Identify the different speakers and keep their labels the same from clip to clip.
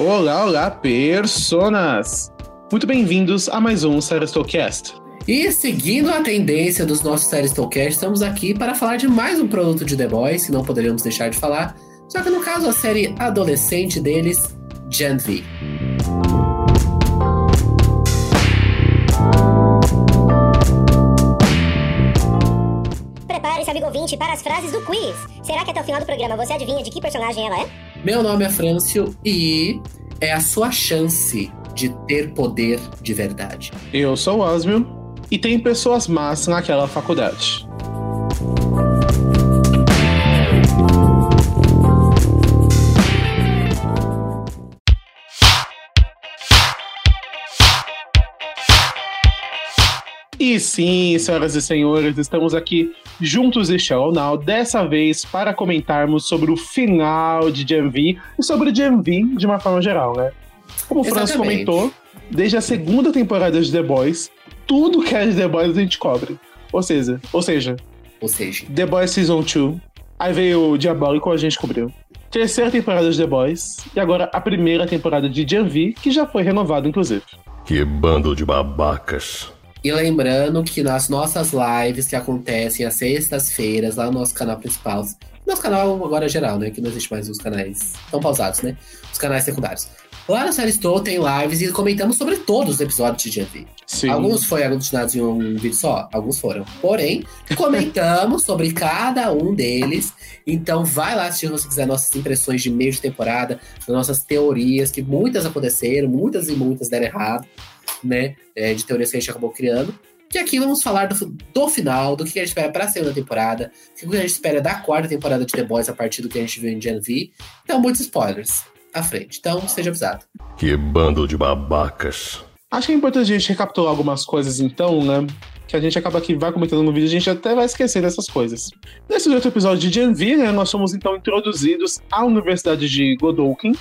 Speaker 1: Olá, olá, personas! Muito bem-vindos a mais um Serestocast.
Speaker 2: E seguindo a tendência dos nossos Serestocast, estamos aqui para falar de mais um produto de The Boys, que não poderíamos deixar de falar, só que no caso a série adolescente deles, Gen V.
Speaker 3: ouvinte, para as frases do quiz. Será que até o final do programa você adivinha de que personagem ela é?
Speaker 2: Meu nome é Frâncio e é a sua chance de ter poder de verdade.
Speaker 1: Eu sou o Osmio e tem pessoas más naquela faculdade. E sim, senhoras e senhores, estamos aqui juntos e Shallow Now, dessa vez para comentarmos sobre o final de Gen V e sobre Gen V de uma forma geral, né? Como o Franz comentou, desde a segunda temporada de The Boys, tudo que é de The Boys a gente cobre. Ou seja, ou seja,
Speaker 2: Ou seja,
Speaker 1: The Boys Season 2, aí veio o Diabólico, a gente cobriu. Terceira temporada de The Boys, e agora a primeira temporada de Gen V, que já foi renovada, inclusive.
Speaker 4: Que bando de babacas.
Speaker 2: E lembrando que nas nossas lives que acontecem às sextas-feiras, lá no nosso canal principal, nosso canal agora é geral, né? Que não existe mais os canais tão pausados, né? Os canais secundários. Lá no Série Store tem lives e comentamos sobre todos os episódios de GV.
Speaker 1: Sim.
Speaker 2: Alguns foram aglutinados em um vídeo só, alguns foram. Porém, comentamos sobre cada um deles. Então vai lá assistir se você quiser nossas impressões de meio de temporada, nossas teorias, que muitas aconteceram, muitas e muitas deram errado, né? É, de teorias que a gente acabou criando. Que aqui vamos falar do, do final, do que a gente espera para a segunda temporada, o que a gente espera da quarta temporada de The Boys a partir do que a gente viu em Gen V. Então, muitos spoilers à frente. Então, seja avisado.
Speaker 4: Que bando de babacas.
Speaker 1: Acho que é importante a gente recapitular algumas coisas, então, né? Que a gente acaba que vai comentando no vídeo, a gente até vai esquecer dessas coisas. Nesse outro episódio de Gen V, né, nós somos então introduzidos à Universidade de Godolkin.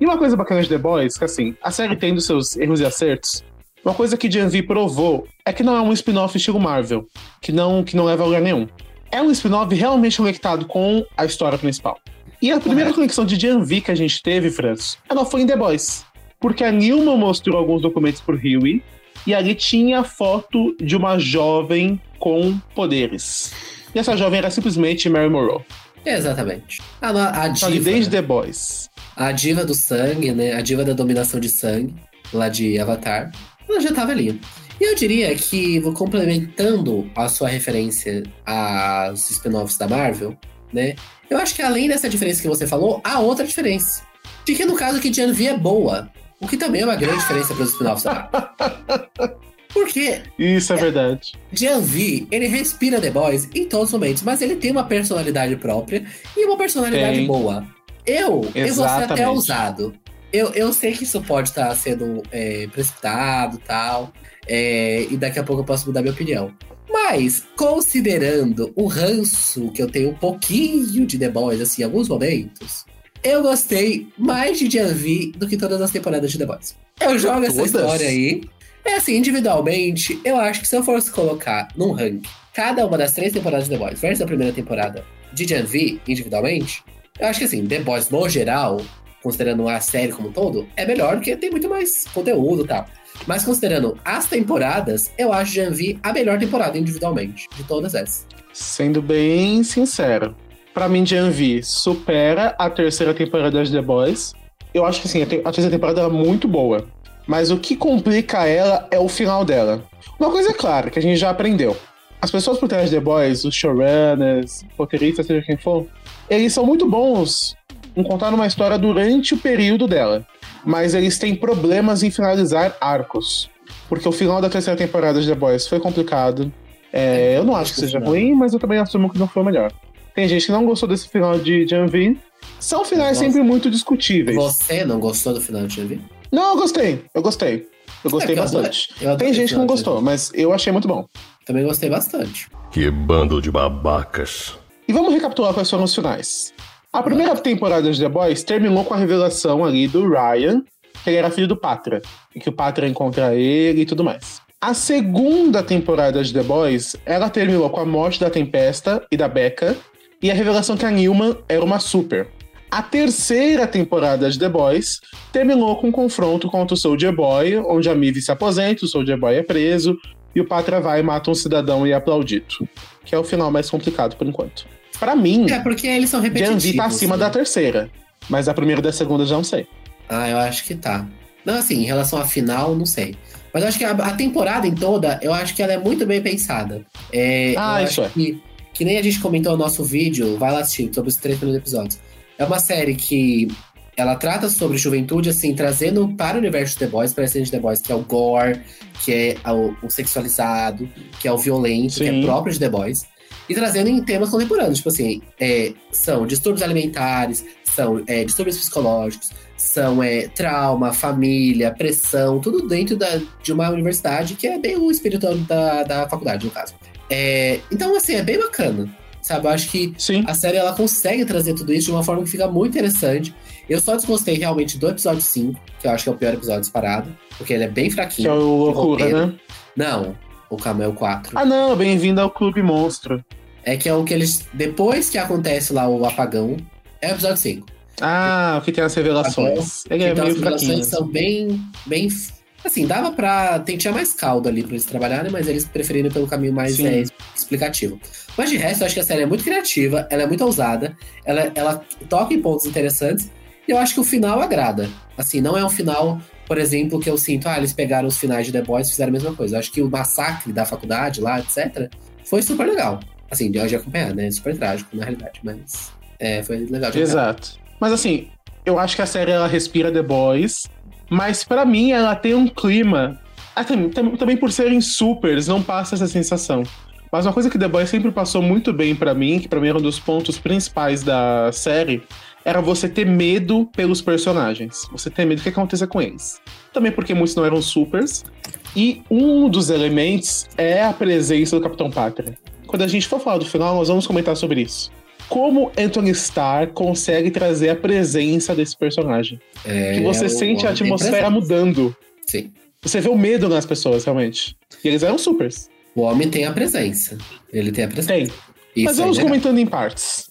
Speaker 1: E uma coisa bacana de The Boys, que assim, a série tendo seus erros e acertos, uma coisa que Gen V provou é que não é um spin-off estilo Marvel, que não, que não leva a lugar nenhum. É um spin-off realmente conectado com a história principal. E a primeira conexão de Gen V que a gente teve, Franz, ela foi em The Boys. Porque a Nilma mostrou alguns documentos pro Huey e ali tinha a foto de uma jovem com poderes. E essa jovem era simplesmente Mary Morrow.
Speaker 2: Exatamente. A, a diva,
Speaker 1: desde The Boys.
Speaker 2: a diva do sangue, né? A diva da dominação de sangue, lá de Avatar, ela já tava ali. E eu diria que, vou complementando a sua referência às spin-offs da Marvel, né? Eu acho que além dessa diferença que você falou, há outra diferença. De que no caso que Gen V é boa. O que também é uma grande diferença para os spin-offs da Marvel. Porque
Speaker 1: Isso é verdade.
Speaker 2: Gen V, ele respira The Boys em todos os momentos, mas ele tem uma personalidade própria e uma personalidade
Speaker 1: Tem.
Speaker 2: boa. Eu, eu vou ser até
Speaker 1: Exatamente.
Speaker 2: ousado. Eu, eu sei que isso pode estar sendo é, precipitado e tal, é, e daqui a pouco eu posso mudar minha opinião. Mas, considerando o ranço que eu tenho um pouquinho de The Boys, assim, em alguns momentos, eu gostei mais de V do que todas as temporadas de The Boys. Eu jogo essa
Speaker 1: Todas?
Speaker 2: história aí. É assim, individualmente, eu acho que se eu fosse colocar num ranking cada uma das três temporadas de The Boys versus a primeira temporada de V, individualmente, eu acho que assim, The Boys no geral, considerando a série como um todo, é melhor porque tem muito mais conteúdo e tal. Mas considerando as temporadas, eu acho V a melhor temporada individualmente, de todas essas.
Speaker 1: Sendo bem sincero. Pra mim, V supera a terceira temporada de The Boys. Eu acho que sim, a te- a terceira temporada é muito boa. Mas o que complica ela é o final dela. Uma coisa é clara, que a gente já aprendeu. As pessoas por trás de The Boys, os showrunners, roteiristas, seja quem for, eles são muito bons em contar uma história durante o período dela. Mas eles têm problemas em finalizar arcos. Porque o final da terceira temporada de The Boys foi complicado. É, eu não acho que seja ruim, mas eu também assumo que não foi o melhor. Tem gente que não gostou desse final de V. São finais sempre muito discutíveis.
Speaker 2: Você não gostou do final de V?
Speaker 1: Não, eu gostei. Eu gostei. Eu gostei
Speaker 2: É
Speaker 1: bastante.
Speaker 2: eu
Speaker 1: Tem gente que não gostou, mas eu achei muito bom.
Speaker 2: Também gostei bastante.
Speaker 4: Que bando de babacas.
Speaker 1: E vamos recapitular quais foram os finais. A primeira temporada de The Boys terminou com a revelação ali do Ryan, que ele era filho do Patra, e que o Patra encontra ele e tudo mais. A segunda temporada de The Boys, ela terminou com a morte da Tempesta e da Becca, e a revelação que a Newman era uma super. A terceira temporada de The Boys terminou com um confronto contra o Soldier Boy, onde a Mive se aposenta, o Soldier Boy é preso, e o Patra vai e mata um cidadão e é aplaudido. Que é o final mais complicado por enquanto. Pra mim,
Speaker 2: É porque eles são repetitivos.
Speaker 1: Gen V tá acima
Speaker 2: né?
Speaker 1: da terceira. Mas a primeira e da segunda já não sei.
Speaker 2: Ah, eu acho que tá. Não, assim, em relação à final, não sei. Mas eu acho que a, a temporada em toda, eu acho que ela é muito bem pensada. É,
Speaker 1: Ah, isso é.
Speaker 2: Que, que nem a gente comentou no nosso vídeo, vai lá assistir, sobre os três primeiros episódios. É uma série que ela trata sobre juventude, assim, trazendo para o universo de The Boys, para a de The Boys, que é o gore, que é o, o sexualizado, que é o violento, que
Speaker 1: Sim.
Speaker 2: é próprio de The Boys. E trazendo em temas contemporâneos, tipo assim, é, são distúrbios alimentares, são é, distúrbios psicológicos, são é, trauma, família, pressão, tudo dentro da, de uma universidade que é bem o espírito da, da faculdade, no caso. É, então, assim, é bem bacana, sabe? Eu acho que
Speaker 1: Sim.
Speaker 2: a série ela consegue trazer tudo isso de uma forma que fica muito interessante. Eu só desgostei realmente do episódio 5, que eu acho que é o pior episódio disparado, porque ele é bem
Speaker 1: Que
Speaker 2: fraquinho.
Speaker 1: é o loucura, né?
Speaker 2: Não, o Camel 4.
Speaker 1: Ah, não, bem-vindo ao Clube Monstro.
Speaker 2: É que é o que eles. Depois que acontece lá o apagão, é o episódio 5.
Speaker 1: Ah, o que tem as revelações. Ele é
Speaker 2: então as revelações são bem. bem. Assim, dava pra. Tem, tinha mais caldo ali pra eles trabalharem, mas eles preferiram pelo caminho mais é, explicativo. Mas de resto, eu acho que a série é muito criativa, ela é muito ousada, ela, ela toca em pontos interessantes, e eu acho que o final agrada. Assim, não é um final, por exemplo, que eu sinto, ah, eles pegaram os finais de The Boys e fizeram a mesma coisa. Eu acho que o massacre da faculdade lá, etc., foi super legal. Assim, de hoje acompanhar, né? Super trágico, na realidade, mas. É, foi legal de.
Speaker 1: Exato. Mas assim, eu acho que a série ela respira The Boys, mas pra mim ela tem um clima. Tam- também por serem supers, não passa essa sensação. Mas uma coisa que The Boys sempre passou muito bem pra mim, que pra mim era um dos pontos principais da série, era você ter medo pelos personagens. Você ter medo do que aconteça com eles. Também porque muitos não eram supers. E um dos elementos é a presença do Capitão Pátria. Quando a gente for falar do final, nós vamos comentar sobre isso. Como Anthony Starr consegue trazer a presença desse personagem.
Speaker 2: É,
Speaker 1: que você
Speaker 2: o
Speaker 1: sente a atmosfera mudando.
Speaker 2: Sim.
Speaker 1: Você vê o medo nas pessoas, realmente. E eles eram supers.
Speaker 2: O homem tem a presença. Ele tem a presença.
Speaker 1: Tem.
Speaker 2: Isso
Speaker 1: Mas
Speaker 2: é
Speaker 1: vamos
Speaker 2: legal.
Speaker 1: comentando em partes.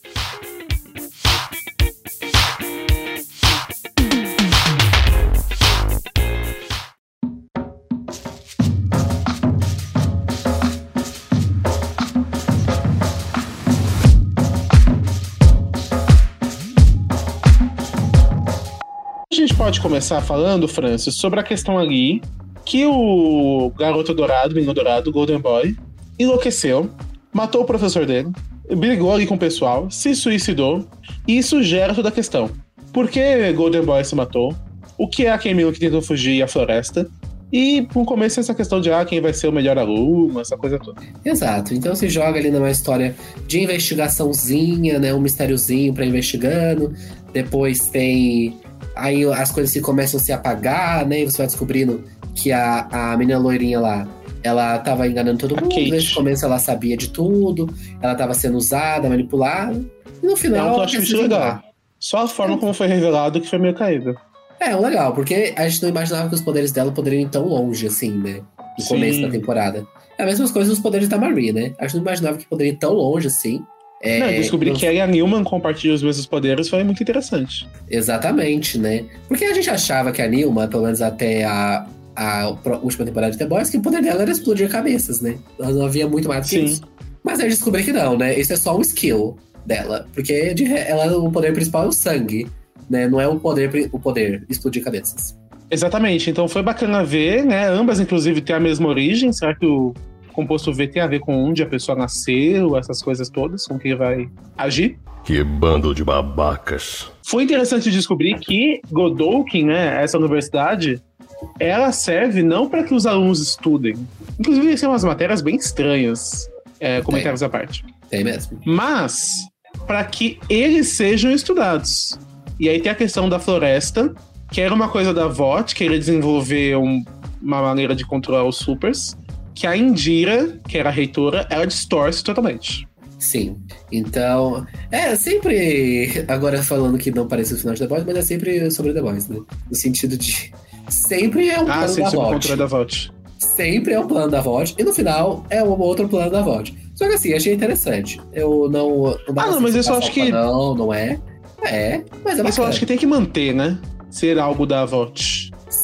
Speaker 1: Começar falando, Francis, sobre a questão ali que o garoto dourado, menino dourado, Golden Boy, enlouqueceu, matou o professor dele, brigou ali com o pessoal, se suicidou, e isso gera toda a questão. Por que Golden Boy se matou? O que é a Camila que tentou fugir à floresta? E no começo essa questão de ah, quem vai ser o melhor aluno, essa coisa toda.
Speaker 2: Exato. Então se joga ali numa história de investigaçãozinha, né? Um mistériozinho pra investigando. Depois tem. Aí as coisas se começam a se apagar, né? E você vai descobrindo que a, a menina loirinha lá. Ela tava enganando todo
Speaker 1: A
Speaker 2: mundo,
Speaker 1: Kate.
Speaker 2: desde o começo ela sabia de tudo, ela tava sendo usada, manipulada, e no
Speaker 1: É
Speaker 2: final.
Speaker 1: um
Speaker 2: ela
Speaker 1: plot twist legal. Só a forma como foi revelado que foi meio caído.
Speaker 2: É, um legal, porque a gente não imaginava que os poderes dela poderiam ir tão longe assim, né? No
Speaker 1: Sim.
Speaker 2: começo da temporada. É a mesma coisa dos poderes da Marie, né? A gente não imaginava que poderia ir tão longe assim. É,
Speaker 1: Não, descobrir que ela e a Newman compartilham os mesmos poderes foi muito interessante.
Speaker 2: Exatamente, né? Porque a gente achava que a Nilma, pelo menos até a, a última temporada de The Boys, que o poder dela era explodir cabeças, né? Ela não havia muito mais do que
Speaker 1: Sim.
Speaker 2: isso. Mas aí descobri que não, né? Isso é só um skill dela. Porque de ela, o poder principal é o sangue, né? Não é o poder, o poder explodir cabeças.
Speaker 1: Exatamente, então foi bacana ver, né? Ambas, inclusive, têm a mesma origem. Será que o composto V tem a ver com onde a pessoa nasceu, essas coisas todas, com quem vai agir?
Speaker 4: Que bando de babacas.
Speaker 1: Foi interessante descobrir que Godolkin, né, essa universidade, ela serve não para que os alunos estudem. Inclusive, são umas matérias bem estranhas, é, comentários à parte.
Speaker 2: Tem mesmo.
Speaker 1: mas para que eles sejam estudados. E aí tem a questão da floresta, que era uma coisa da VOT, que ele desenvolveu um- uma maneira de controlar os supers, que a Indira, que era a reitora, ela distorce totalmente.
Speaker 2: Sim. Então, é sempre. Agora falando que não parece o final de The Boys, mas é sempre sobre The Boys, né? No sentido de. Sempre é um
Speaker 1: Ah,
Speaker 2: plano
Speaker 1: sim,
Speaker 2: da VOT.
Speaker 1: controle da VOT.
Speaker 2: Sempre é um plano da VOT. E no final é um outro plano da VOT. Só que assim, achei interessante. Eu não. não
Speaker 1: Ah, não, mas eu
Speaker 2: passar
Speaker 1: acho que-
Speaker 2: Não, não é. É, mas é
Speaker 1: Mas eu
Speaker 2: bacana.
Speaker 1: acho que tem que manter, né? Ser algo da VOT.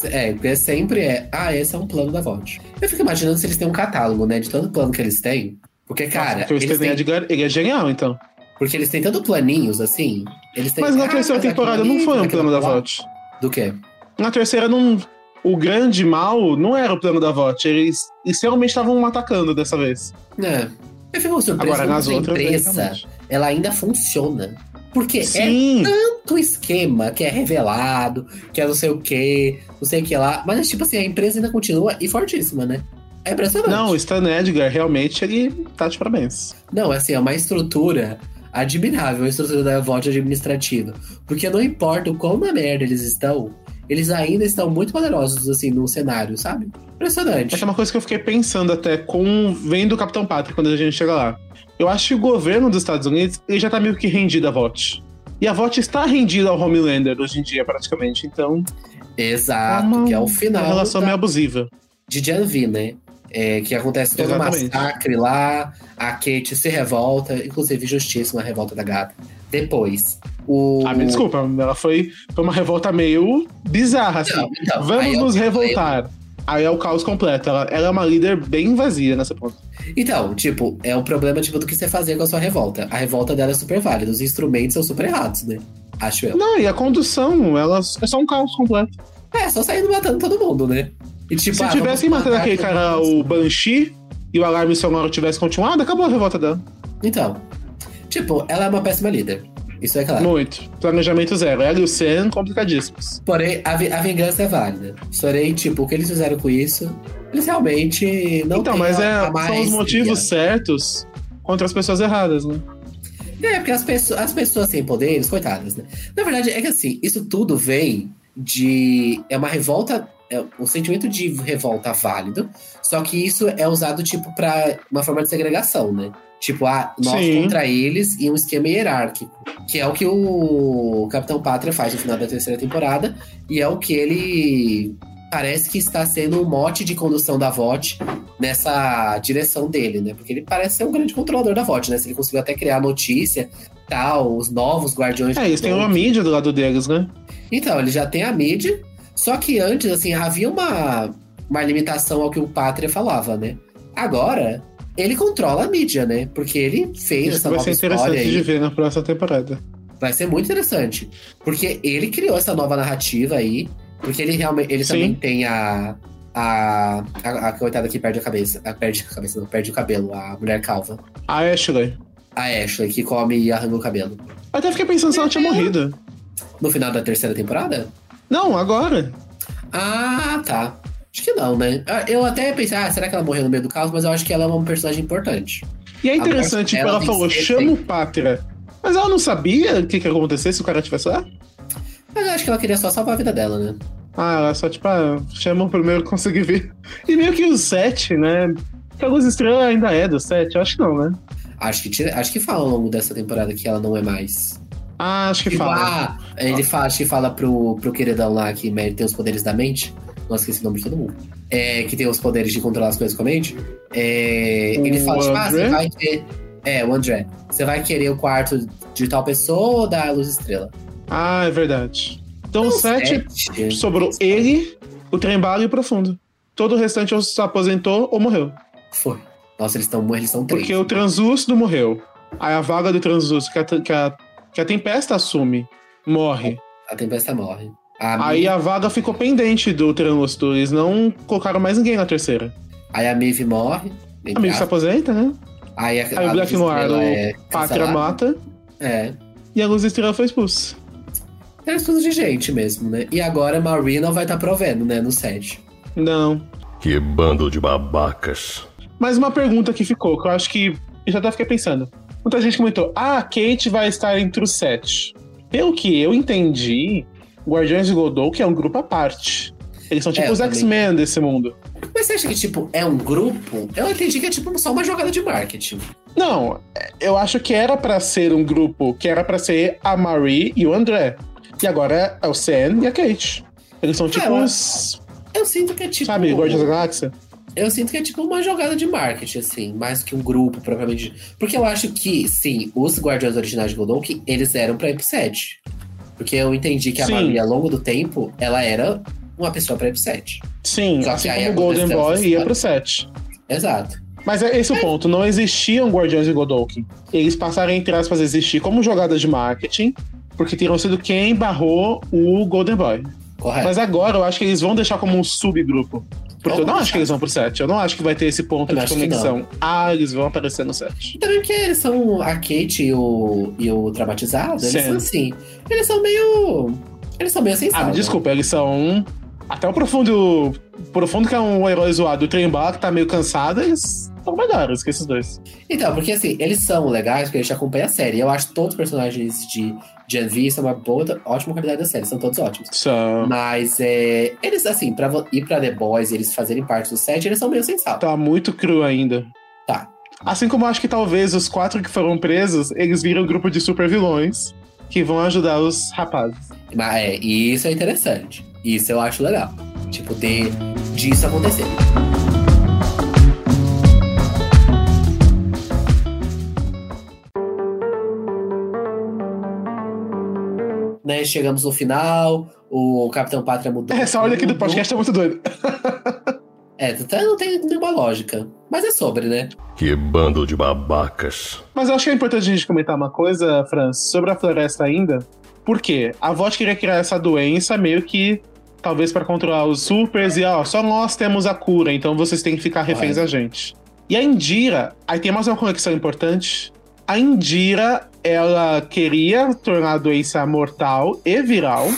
Speaker 2: É, porque sempre é. Ah, esse é um plano da VOD. Eu fico imaginando se eles têm um catálogo, né? De tanto plano que eles têm. Porque, cara,
Speaker 1: Porque o
Speaker 2: eles têm,
Speaker 1: Edgar, ele é genial, então.
Speaker 2: porque eles têm tanto planinhos, assim. Eles têm,
Speaker 1: Mas na
Speaker 2: ah,
Speaker 1: terceira temporada não foi um plano da
Speaker 2: lá.
Speaker 1: VOT.
Speaker 2: Do quê?
Speaker 1: Na terceira, não, o grande mal não era o plano da VOT. Eles, eles realmente estavam atacando dessa vez.
Speaker 2: É. Eu fico surpreso
Speaker 1: Agora, nas outras,
Speaker 2: empresa,
Speaker 1: realmente.
Speaker 2: ela ainda funciona. Porque é
Speaker 1: Sim.
Speaker 2: tanto esquema que é revelado, que é não sei o que, não sei o que lá. Mas, tipo assim, a empresa ainda continua e fortíssima, né? É impressionante.
Speaker 1: Não, o Stan Edgar, realmente, ele tá de parabéns.
Speaker 2: Não, assim, é uma estrutura admirável, a estrutura da VOD administrativa. Porque não importa o quão na merda eles estão, eles ainda estão muito poderosos, assim, no cenário, sabe? Impressionante.
Speaker 1: Essa é uma coisa que eu fiquei pensando até com vendo o Capitão Pátria quando a gente chega lá. Eu acho que o governo dos Estados Unidos ele já tá meio que rendido à VOT. E a VOT está rendida ao Homelander hoje em dia, praticamente. Então,
Speaker 2: Exato,
Speaker 1: uma,
Speaker 2: que é o final
Speaker 1: uma relação
Speaker 2: da-
Speaker 1: meio abusiva.
Speaker 2: de Janvi, né? É, que acontece todo o
Speaker 1: Exatamente.
Speaker 2: massacre lá, a Kate se revolta, inclusive justíssima a revolta da gata. Depois, o.
Speaker 1: Ah, me desculpa, ela foi, foi uma revolta meio bizarra, assim.
Speaker 2: Não, então,
Speaker 1: Vamos
Speaker 2: o
Speaker 1: nos
Speaker 2: problema.
Speaker 1: revoltar. Aí é o caos completo. Ela, ela é uma líder bem vazia nessa ponta.
Speaker 2: Então, tipo, é um problema tipo, do que você fazer com a sua revolta. A revolta dela é super válida, os instrumentos são super errados, né? Acho eu.
Speaker 1: Não, e a condução, ela é só um caos completo.
Speaker 2: É, só saindo matando todo mundo, né? E, tipo,
Speaker 1: Se
Speaker 2: ah,
Speaker 1: tivessem matado aquele cara, o Banshee, e o alarme sonoro tivesse continuado, acabou a revolta dela.
Speaker 2: Então, tipo, ela é uma péssima líder. Isso é claro.
Speaker 1: Muito. Planejamento zero. Ela e o Sen, complicadíssimos.
Speaker 2: Porém, a, vi- a vingança é válida. Porém, tipo, o que eles fizeram com isso, eles realmente não
Speaker 1: então, mas é, são os motivos certos contra as pessoas erradas, né?
Speaker 2: É, porque as, pessoas, as pessoas sem poderes, coitadas, né? Na verdade, é que assim, isso tudo vem de. É uma revolta. É um sentimento de revolta válido. Só que isso é usado, tipo, pra uma forma de segregação, né? Tipo, ah, nós
Speaker 1: Sim.
Speaker 2: contra eles e um esquema hierárquico. Que é o que o Capitão Pátria faz no final da terceira temporada. E é o que ele parece que está sendo um mote de condução da VOT nessa direção dele, né? Porque ele parece ser um grande controlador da VOT, né? Se ele conseguiu até criar notícia, tal, os novos guardiões.
Speaker 1: É, eles têm uma mídia do lado deles, né?
Speaker 2: Então, ele já tem a mídia, só que antes, assim, havia uma, uma limitação ao que o Pátria falava, né? Agora, ele controla a mídia, né? Porque ele fez
Speaker 1: Isso
Speaker 2: essa
Speaker 1: vai
Speaker 2: nova
Speaker 1: ser interessante
Speaker 2: aí.
Speaker 1: de ver na próxima temporada.
Speaker 2: Vai ser muito interessante. Porque ele criou essa nova narrativa aí. Porque ele realmente. Ele
Speaker 1: Sim.
Speaker 2: também tem a. A, a, a coitada que perde a cabeça. A, perde a cabeça, não, perde o cabelo. A mulher calva.
Speaker 1: A Ashley.
Speaker 2: A Ashley, que come e arranca o cabelo.
Speaker 1: Até fiquei pensando se ela tinha morrido.
Speaker 2: No final da terceira temporada?
Speaker 1: Não, agora.
Speaker 2: Ah, tá. Acho que não, né? Ah, Eu até pensei, ah, será que ela morreu no meio do caos? Mas eu acho que ela é uma personagem importante.
Speaker 1: E é interessante, tipo,
Speaker 2: ela
Speaker 1: ela falou, chama o. Pátria. Mas ela não sabia o que, que ia acontecer se o cara tivesse lá?
Speaker 2: Mas eu acho que ela queria só salvar a vida dela, né?
Speaker 1: Ah, ela só, tipo, ah, chama o primeiro que conseguir vir. E meio que o 7, né? Que a Luz Estrela ainda é do 7, eu acho que não, né?
Speaker 2: Acho que, tira- acho que fala ao longo dessa temporada que ela não é mais.
Speaker 1: Ah, acho que
Speaker 2: Tipo,
Speaker 1: fala.
Speaker 2: ah, ele fala, acho que fala pro, pro queridão lá que tem os poderes da mente. Nossa, esqueci o nome de todo mundo. É, que tem os poderes de controlar as coisas com a mente. É, ele fala, tipo, ah, você vai ter. É, o André. Você vai querer o quarto de tal pessoa ou da luz estrela?
Speaker 1: Ah, é verdade. Então o 7
Speaker 2: Sete.
Speaker 1: sobrou ele, o Trembalo e o Profundo. Todo o restante ou se aposentou ou morreu.
Speaker 2: Foi. Nossa, eles estão eles são três.
Speaker 1: Porque o Translúcido morreu. Aí a vaga do Translúcido, que a, que a, que a Tempesta assume, morre.
Speaker 2: A tempesta morre. A
Speaker 1: Aí a vaga ficou pendente do Translúcido. Eles não colocaram mais ninguém na terceira.
Speaker 2: Aí a Maeve morre.
Speaker 1: A Mive se aposenta, né?
Speaker 2: Aí a,
Speaker 1: Aí o Black Noir, o
Speaker 2: é
Speaker 1: Pátria mata
Speaker 2: É.
Speaker 1: e a Luz Estrela foi expulsa.
Speaker 2: É tudo de gente mesmo, né? E agora a Marina vai estar provendo, né? No set.
Speaker 1: Não.
Speaker 4: Que bando de babacas.
Speaker 1: Mas uma pergunta que ficou, que eu acho que eu já até fiquei pensando. Muita gente comentou: ah, a Kate vai estar entre os sete. Pelo que eu entendi, Guardiões de Godot, que é um grupo à parte. Eles são tipo
Speaker 2: É,
Speaker 1: os. X-Men desse mundo.
Speaker 2: Mas você acha que, tipo, é um grupo? Eu entendi que é, tipo, só uma jogada de marketing.
Speaker 1: Não, eu acho que era pra ser um grupo que era pra ser a Marie e o André. E agora é o Sam e a Kate. Eles são tipo
Speaker 2: eu
Speaker 1: uns.
Speaker 2: Eu sinto que é, tipo...
Speaker 1: Sabe, Guardiões da Galáxia?
Speaker 2: Eu sinto que é, tipo, uma jogada de marketing, assim. Mais que um grupo, propriamente. Porque eu acho que, sim, os Guardiões originais de Godot, que eles eram pra ir pro set. Porque eu entendi que a
Speaker 1: Sim.
Speaker 2: Maria, ao longo do tempo, ela era uma pessoa pra ir pro set.
Speaker 1: Sim,
Speaker 2: Só que
Speaker 1: assim
Speaker 2: aí
Speaker 1: como o Golden Boy ia pro set.
Speaker 2: Exato.
Speaker 1: Mas é esse o ponto, não existiam Guardiões e Godolkin. Eles passaram, entre aspas, a existir como jogada de marketing, porque teriam sido quem barrou o Golden Boy.
Speaker 2: Correto.
Speaker 1: Mas agora eu acho que eles vão deixar como um subgrupo. Porque eu não acho que eles vão pro set. Eu não acho que vai ter esse ponto
Speaker 2: Eu
Speaker 1: de conexão. Ah, eles vão aparecer no set.
Speaker 2: E também porque eles são a Kate e o, e o traumatizado, eles
Speaker 1: Sim.
Speaker 2: são assim. Eles são meio. Eles são meio
Speaker 1: Ah,
Speaker 2: sensatos.
Speaker 1: me desculpa, eles são. Até o profundo. Profundo que é um herói zoado, o Trembala que tá meio cansado, eles são melhores que esses dois.
Speaker 2: Então, porque assim, eles são legais porque a gente acompanha a série. Eu acho que todos os personagens de Gen V são uma boa, ótima qualidade da série, são todos ótimos.
Speaker 1: São.
Speaker 2: Mas é, eles, assim, pra ir pra The Boys e eles fazerem parte do set, eles são meio sensatos.
Speaker 1: Tá muito cru ainda.
Speaker 2: Tá.
Speaker 1: Assim como eu acho que talvez os quatro que foram presos, eles viram um grupo de super vilões que vão ajudar os rapazes.
Speaker 2: Mas é, e isso é interessante. Isso eu acho legal. Tipo, ter disso acontecer. Né, chegamos no final, o Capitão Pátria mudou.
Speaker 1: Essa ordem aqui do podcast é muito doida.
Speaker 2: É, até não tem nenhuma lógica. Mas é sobre, né?
Speaker 4: Que bando de babacas.
Speaker 1: Mas eu acho que é importante a gente comentar uma coisa, Franz, sobre a floresta ainda. Por quê? A VOT queria criar essa doença meio que, talvez para controlar os supers e, ó, só nós temos a cura, então vocês têm que ficar reféns a gente. E a Indira, aí tem mais uma conexão importante. A Indira, ela queria tornar a doença mortal e viral,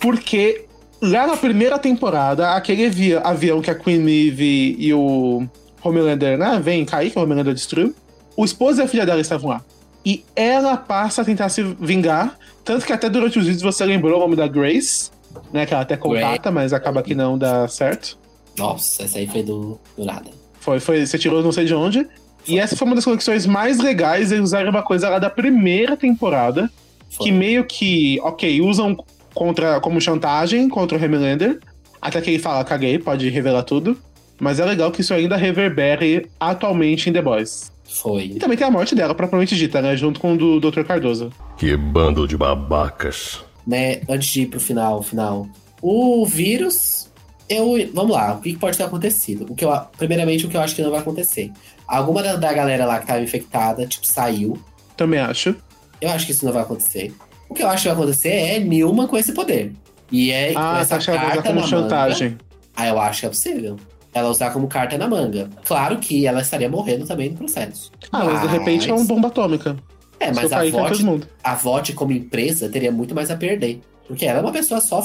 Speaker 1: porque lá na primeira temporada, aquele avi- avião que a Queen Eve e o Homelander, né, vem cair, que o Homelander destruiu, o esposo e a filha dela estavam lá. E ela passa a tentar se vingar, tanto que até durante os vídeos você lembrou o nome da Grace, né, que ela até contata, mas acaba que não dá certo.
Speaker 2: Nossa, essa aí foi do, do nada.
Speaker 1: Foi, foi, você tirou não sei de onde. E essa foi uma das conexões mais legais, eles usaram uma coisa lá da primeira temporada,
Speaker 2: Foi.
Speaker 1: que meio que, ok, usam contra, como chantagem contra o Homelander, até que ele fala, caguei, pode revelar tudo. Mas é legal que isso ainda reverbere atualmente em The Boys.
Speaker 2: Foi.
Speaker 1: E também tem a morte dela, propriamente dita, né? Junto com o do Dr. Cardoso.
Speaker 4: Que bando de babacas.
Speaker 2: né, antes de ir pro final, final. O vírus, eu, vamos lá, o que pode ter acontecido? O que eu, primeiramente, o que eu acho que não vai acontecer. Alguma da, da galera lá que tava infectada, tipo, saiu.
Speaker 1: Também acho.
Speaker 2: Eu acho que isso não vai acontecer. O que eu acho que vai acontecer é Nilma com esse poder. E é com
Speaker 1: Ah,
Speaker 2: essa
Speaker 1: tá vai usar
Speaker 2: carta
Speaker 1: como
Speaker 2: na
Speaker 1: chantagem.
Speaker 2: manga. Ah, eu acho que é possível. Ela usar como carta na manga. Claro que ela estaria morrendo também no processo.
Speaker 1: Ah, mas de repente é uma bomba atômica.
Speaker 2: É, mas a VOT, a VOT como empresa teria muito mais a perder. Porque ela é uma pessoa só.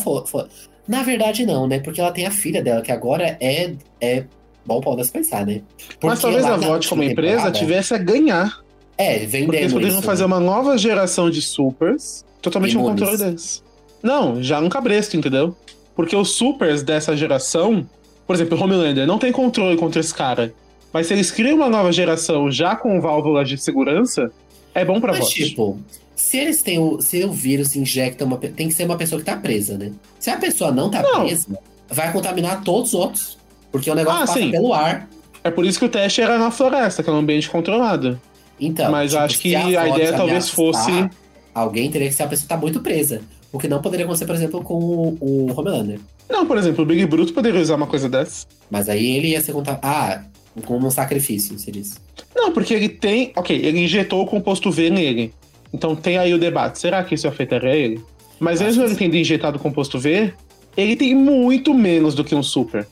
Speaker 2: Na verdade, não, né? Porque ela tem a filha dela, que agora é. é bom pau das pensar, né?
Speaker 1: Mas
Speaker 2: Porque
Speaker 1: talvez
Speaker 2: lá
Speaker 1: a VOT como empresa tivesse a ganhar.
Speaker 2: É,
Speaker 1: Porque eles
Speaker 2: vendendo
Speaker 1: poderiam
Speaker 2: isso.
Speaker 1: fazer uma nova geração de supers totalmente no
Speaker 2: Imunes.
Speaker 1: controle deles. Não, já num cabresto, entendeu? Porque os supers dessa geração, por exemplo, o Homelander não tem controle contra esse cara. Mas se eles criam uma nova geração já com válvulas de segurança, é bom pra
Speaker 2: Mas,
Speaker 1: VOT.
Speaker 2: tipo, se eles têm o. Se o vírus injecta uma. Tem que ser uma pessoa que tá presa, né? Se a pessoa não tá
Speaker 1: Não.
Speaker 2: presa, vai contaminar todos os outros. Porque o negócio
Speaker 1: Ah,
Speaker 2: passa
Speaker 1: sim.
Speaker 2: pelo ar.
Speaker 1: É por isso que o teste era na floresta, que é um ambiente controlado.
Speaker 2: Então.
Speaker 1: Mas
Speaker 2: tipo,
Speaker 1: acho que
Speaker 2: se
Speaker 1: a
Speaker 2: VOT
Speaker 1: ideia talvez
Speaker 2: ameaçar,
Speaker 1: fosse-
Speaker 2: Alguém teria que ser a pessoa que tá muito presa. O que não poderia acontecer, por exemplo, com o, o Homelander.
Speaker 1: Não, por exemplo, o Big Bruto poderia usar uma coisa dessa.
Speaker 2: Mas aí ele ia ser contaminado. Ah, como um sacrifício, você disse.
Speaker 1: Não, porque ele tem. Ok, ele injetou o composto V nele. Então tem aí o debate. Será que isso afetaria ele? Mas mesmo
Speaker 2: que
Speaker 1: ele tendo injetado o composto V, ele tem muito menos do que um super.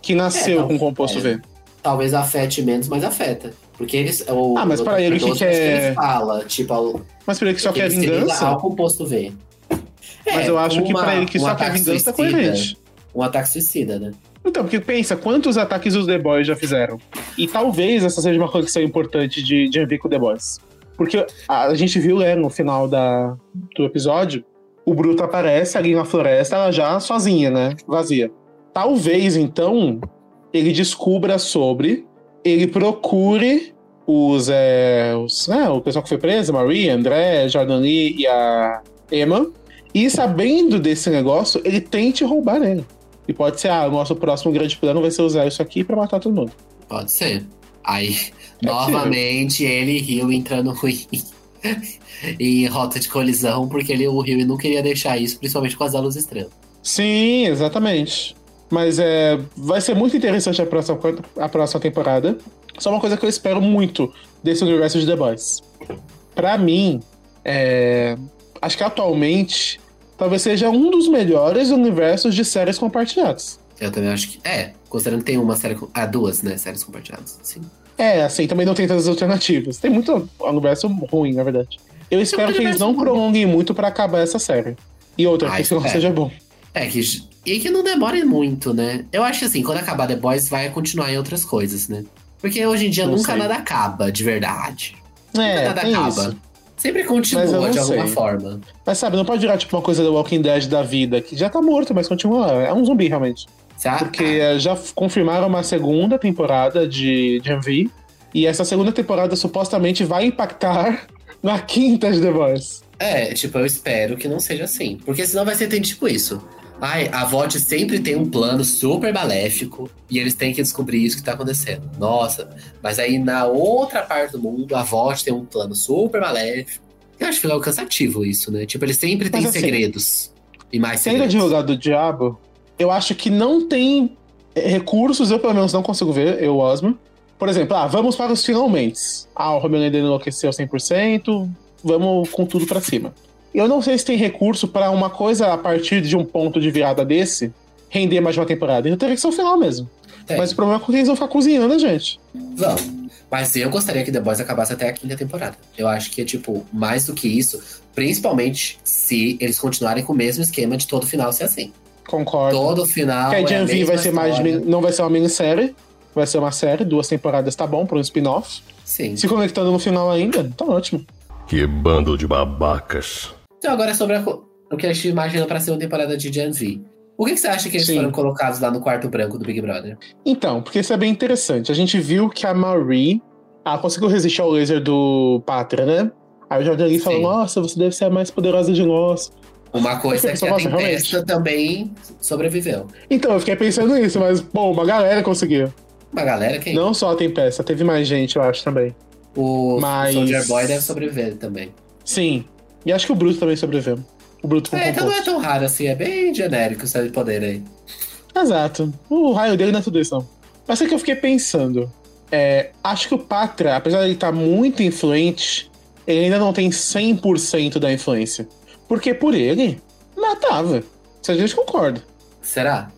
Speaker 1: Que nasceu
Speaker 2: É, não,
Speaker 1: com composto
Speaker 2: é.
Speaker 1: V.
Speaker 2: Talvez afete menos, mas afeta. Porque eles. O,
Speaker 1: Ah, mas
Speaker 2: o
Speaker 1: pra ele, o que
Speaker 2: Dr.
Speaker 1: que é-
Speaker 2: Ele fala, tipo, ao-
Speaker 1: Mas pra ele que só quer
Speaker 2: ele
Speaker 1: vingança.
Speaker 2: ao composto V.
Speaker 1: Mas
Speaker 2: É,
Speaker 1: eu acho que
Speaker 2: uma-
Speaker 1: pra ele que
Speaker 2: um
Speaker 1: só quer vingança é
Speaker 2: suicida.
Speaker 1: coerente.
Speaker 2: Um ataque suicida, né?
Speaker 1: Então, porque pensa, quantos ataques os The Boys já fizeram? E talvez essa seja uma conexão importante de, de ver com The Boys. Porque a, gente viu, né, no final da, do episódio, o Bruto aparece ali na floresta, ela já sozinha, né? Vazia. Talvez, então, ele descubra sobre, ele procure os, é, os né, o pessoal que foi preso, Maria, André, Jordan Lee e a Emma, e sabendo desse negócio, ele tente roubar ele. E pode ser, ah, o nosso próximo grande plano vai ser usar isso aqui pra matar todo mundo.
Speaker 2: Pode ser. Aí, novamente, ele e Rio entrando ruim. em rota de colisão, porque ele, o Rio não queria deixar isso, principalmente com as luz estrelas.
Speaker 1: Sim, exatamente. Mas é, vai ser muito interessante a próxima, a próxima temporada. Só uma coisa que eu espero muito desse universo de The Boys. Pra mim, é, acho que atualmente talvez seja um dos melhores universos de séries compartilhadas.
Speaker 2: Eu também acho que. É, considerando que tem uma série. Ah, duas, né? Séries compartilhadas. Sim.
Speaker 1: É, assim, também não tem tantas alternativas. Tem muito universo ruim, na verdade. Eu espero que eles não prolonguem muito pra acabar essa série. E outra,
Speaker 2: Ah,
Speaker 1: que não
Speaker 2: espero.
Speaker 1: seja bom.
Speaker 2: É, que. E que não demore muito, né? Eu acho que assim, quando acabar The Boys, vai continuar em outras coisas, né? Porque hoje em dia
Speaker 1: Não
Speaker 2: nunca
Speaker 1: sei.
Speaker 2: nada acaba, de verdade.
Speaker 1: É,
Speaker 2: nada
Speaker 1: tem
Speaker 2: acaba.
Speaker 1: isso.
Speaker 2: Sempre continua de alguma
Speaker 1: sei.
Speaker 2: forma.
Speaker 1: Mas sabe, não pode virar tipo uma coisa do Walking Dead da vida, que já tá morto, mas continua. É um zumbi, realmente.
Speaker 2: Sabe?
Speaker 1: Porque eh, já confirmaram uma segunda temporada de, de MV. E essa segunda temporada supostamente vai impactar na quinta de The Boys.
Speaker 2: É, tipo, eu espero que não seja assim. Porque senão vai ser tipo isso. Ai, a VOD sempre tem um plano super maléfico e eles têm que descobrir isso que tá acontecendo. Nossa, mas aí na outra parte do mundo, a VOD tem um plano super maléfico. Eu acho que fica cansativo isso, né? Tipo, eles sempre têm
Speaker 1: Mas assim,
Speaker 2: segredos. E mais segredos.
Speaker 1: advogado do diabo, eu acho que não tem eh, recursos, eu pelo menos não consigo ver, eu, Osmo. Por exemplo, ah, vamos para os finalmente. Ah, o Romeo Lender enlouqueceu 100%, vamos com tudo pra cima. Eu não sei se tem recurso pra uma coisa a partir de um ponto de virada desse render mais uma temporada. Então teria que ser o final mesmo.
Speaker 2: Tem.
Speaker 1: Mas o problema é que eles vão ficar cozinhando a gente.
Speaker 2: Vão. Mas eu gostaria que The Boys acabasse até a quinta temporada. Eu acho que é, tipo, mais do que isso, principalmente se eles continuarem com o mesmo esquema de todo final ser assim.
Speaker 1: Concordo.
Speaker 2: Todo final.
Speaker 1: que a
Speaker 2: é a
Speaker 1: Gen V
Speaker 2: mesma
Speaker 1: vai ser mais.
Speaker 2: história.
Speaker 1: mini- Não vai ser uma minissérie. Vai ser uma série, duas temporadas tá bom, para um spin-off.
Speaker 2: Sim.
Speaker 1: Se conectando no final ainda, tá ótimo.
Speaker 4: Que bando de babacas.
Speaker 2: Então, agora sobre a o que a gente imagina pra segunda temporada de Gen V. O que, que você acha que eles
Speaker 1: Sim.
Speaker 2: foram colocados lá no quarto branco do Big Brother?
Speaker 1: Então, porque isso é bem interessante. A gente viu que a Marie ela conseguiu resistir ao laser do Patra, né? Aí o Jordan Lee falou. Nossa, você deve ser a mais poderosa de nós.
Speaker 2: Uma coisa
Speaker 1: Essa
Speaker 2: que a
Speaker 1: pessoa,
Speaker 2: Tempesta também sobreviveu.
Speaker 1: Então, eu fiquei pensando nisso, mas, pô, uma galera conseguiu.
Speaker 2: Uma galera que
Speaker 1: Não só a Tempesta, teve mais gente, eu acho também.
Speaker 2: o
Speaker 1: Mas-
Speaker 2: Soldier Boy deve sobreviver também.
Speaker 1: Sim. E acho que o Bruto também sobreviveu. O Bruto com
Speaker 2: É, então não é
Speaker 1: composto.
Speaker 2: tão raro assim, é bem genérico esse poder aí.
Speaker 1: Exato. O raio dele não é tudo isso, não. Mas é que eu fiquei pensando. É, acho que o Patra, apesar de ele estar muito influente, ele ainda não tem 100% da influência. Porque por ele, matava. Se a gente concorda.
Speaker 2: Será?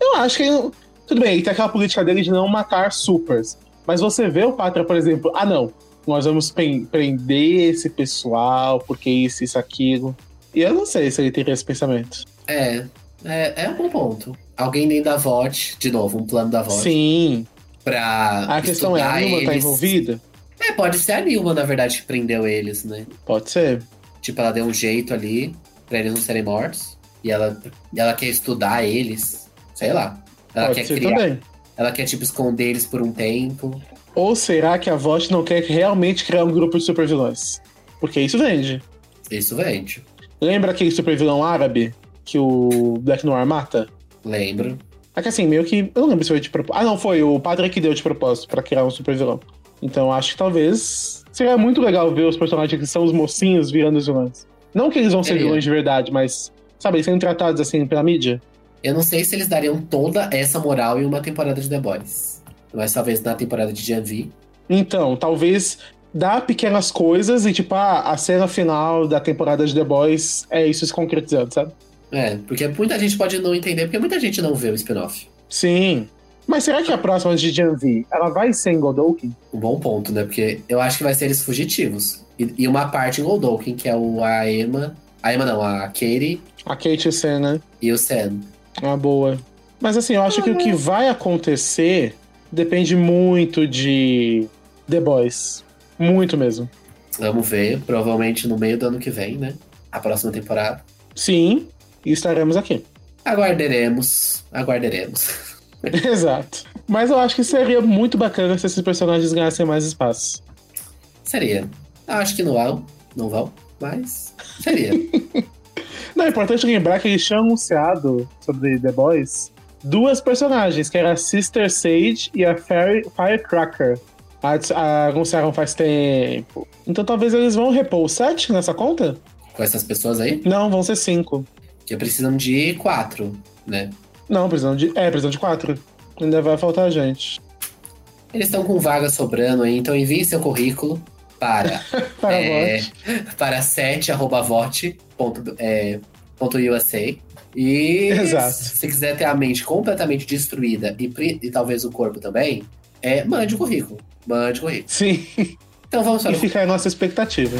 Speaker 1: Eu acho que ele. Tudo bem, ele tem aquela política dele de não matar supers. Mas você vê o Patra, por exemplo, ah não, nós vamos prender esse pessoal, porque isso, isso, aquilo. E eu não sei se ele teria esse pensamento.
Speaker 2: É, é, é um bom ponto. Alguém dentro da VOD, de novo, um plano da VOD,
Speaker 1: Sim.
Speaker 2: pra
Speaker 1: A questão é, a Nilma tá envolvida?
Speaker 2: É, pode ser a Nilma, na verdade, que prendeu eles, né?
Speaker 1: Pode ser.
Speaker 2: Tipo, ela deu um jeito ali pra eles não serem mortos. E ela, ela quer estudar eles. Sei lá. Ela
Speaker 1: Pode
Speaker 2: quer criar.
Speaker 1: também.
Speaker 2: Ela quer, tipo, esconder eles por um tempo.
Speaker 1: Ou será que a VOT não quer realmente criar um grupo de supervilões? Porque isso vende.
Speaker 2: Isso vende.
Speaker 1: Lembra aquele supervilão árabe que o Black Noir mata?
Speaker 2: Lembro.
Speaker 1: É que assim, meio que. Eu não lembro se foi de propósito. Ah, não, foi o padre que deu de propósito pra criar um supervilão. Então acho que talvez. Seria muito legal ver os personagens que são os mocinhos virando os vilões. Não que eles vão ser
Speaker 2: Seria.
Speaker 1: vilões de verdade, mas. Sabe, eles sendo tratados assim pela mídia.
Speaker 2: Eu não sei se eles dariam toda essa moral em uma temporada de The Boys. Mas talvez na temporada de V.
Speaker 1: Então, talvez dar pequenas coisas e, tipo, ah, a cena final da temporada de The Boys é isso se concretizando, sabe?
Speaker 2: É, porque muita gente pode não entender, porque muita gente não vê o spin-off.
Speaker 1: Sim. Mas será que a próxima de V, ela vai ser em Godolkin?
Speaker 2: Um bom ponto, né? Porque eu acho que vai ser eles fugitivos. E, e uma parte em Goldokin, que é o, a Emma. A Emma não, a Katie
Speaker 1: A Kate Sen, né?
Speaker 2: e o Sam.
Speaker 1: Uma boa. Mas assim, eu acho que o que vai acontecer depende muito de The Boys. Muito mesmo.
Speaker 2: Vamos ver, provavelmente no meio do ano que vem, né? A próxima temporada.
Speaker 1: Sim, e estaremos aqui.
Speaker 2: Aguardaremos, aguardaremos.
Speaker 1: Exato. Mas eu acho que seria muito bacana se esses personagens ganhassem mais espaço.
Speaker 2: Seria. Acho que não vão, não vão, mas seria.
Speaker 1: Não, é importante lembrar que eles tinham anunciado sobre The Boys duas personagens, que era a Sister Sage e a Fairy- Firecracker. A- Anunciaram faz tempo. Então talvez eles vão repor o 7 nessa conta?
Speaker 2: Com essas pessoas aí,
Speaker 1: Não, vão ser 5.
Speaker 2: que precisam de quatro, né?
Speaker 1: Não, precisam de. É, precisam de 4. Ainda vai faltar gente.
Speaker 2: Eles estão com vaga sobrando aí, então envie seu currículo para
Speaker 1: Para
Speaker 2: É,
Speaker 1: vote.
Speaker 2: para 7.vote.usa. É, ponto USA. e
Speaker 1: Exato.
Speaker 2: se quiser ter a mente completamente destruída e, e talvez o corpo também, é, mande o currículo. Mande o currículo.
Speaker 1: Sim.
Speaker 2: Então vamos para
Speaker 1: E fica a nossa expectativa.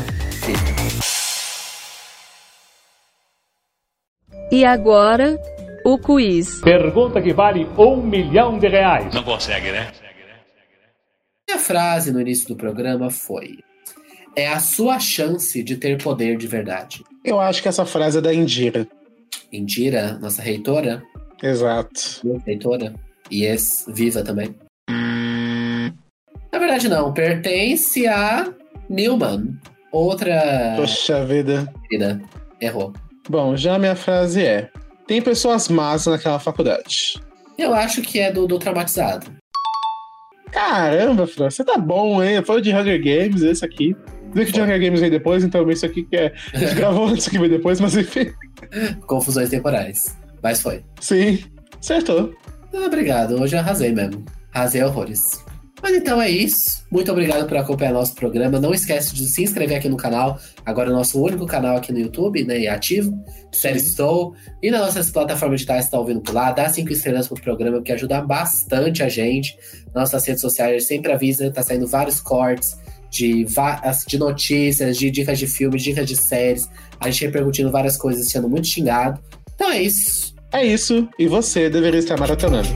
Speaker 5: E agora, o quiz.
Speaker 6: Pergunta que vale um milhão de reais.
Speaker 7: Não consegue, né?
Speaker 2: A frase no início do programa foi: É a sua chance de ter poder de verdade.
Speaker 1: Eu acho que essa frase é da Indira.
Speaker 2: Indira, nossa reitora,
Speaker 1: Exato.
Speaker 2: reitora, e ex-viva também. Na verdade, não. Pertence a Newman. Outra
Speaker 1: Poxa vida.
Speaker 2: Errou.
Speaker 1: Bom, já a minha frase é: Tem pessoas más naquela faculdade.
Speaker 2: Eu acho que é do, do traumatizado.
Speaker 1: Caramba, Fran, você tá bom, hein? Foi de Hunger Games, esse aqui. Vê que de Hunger Games veio depois, então isso aqui que é. A gente gravou antes que veio depois, mas enfim.
Speaker 2: Confusões temporais. Mas foi.
Speaker 1: Sim, acertou.
Speaker 2: Ah, obrigado. Hoje eu arrasei mesmo. Arrasei horrores. Mas então é isso. Muito obrigado por acompanhar nosso programa. Não esquece de se inscrever aqui no canal. Agora é o nosso único canal aqui no YouTube, né? E ativo. Série Estou. E nas nossas plataformas digitais, está ouvindo por lá. Dá cinco estrelas pro programa, que ajuda bastante a gente. Nas nossas redes sociais, a gente sempre avisa. Tá saindo vários cortes de, de notícias, de dicas de filmes, dicas de séries. A gente repercutindo várias coisas, sendo muito xingado. Então é isso.
Speaker 1: É isso, e você deveria estar maratonando.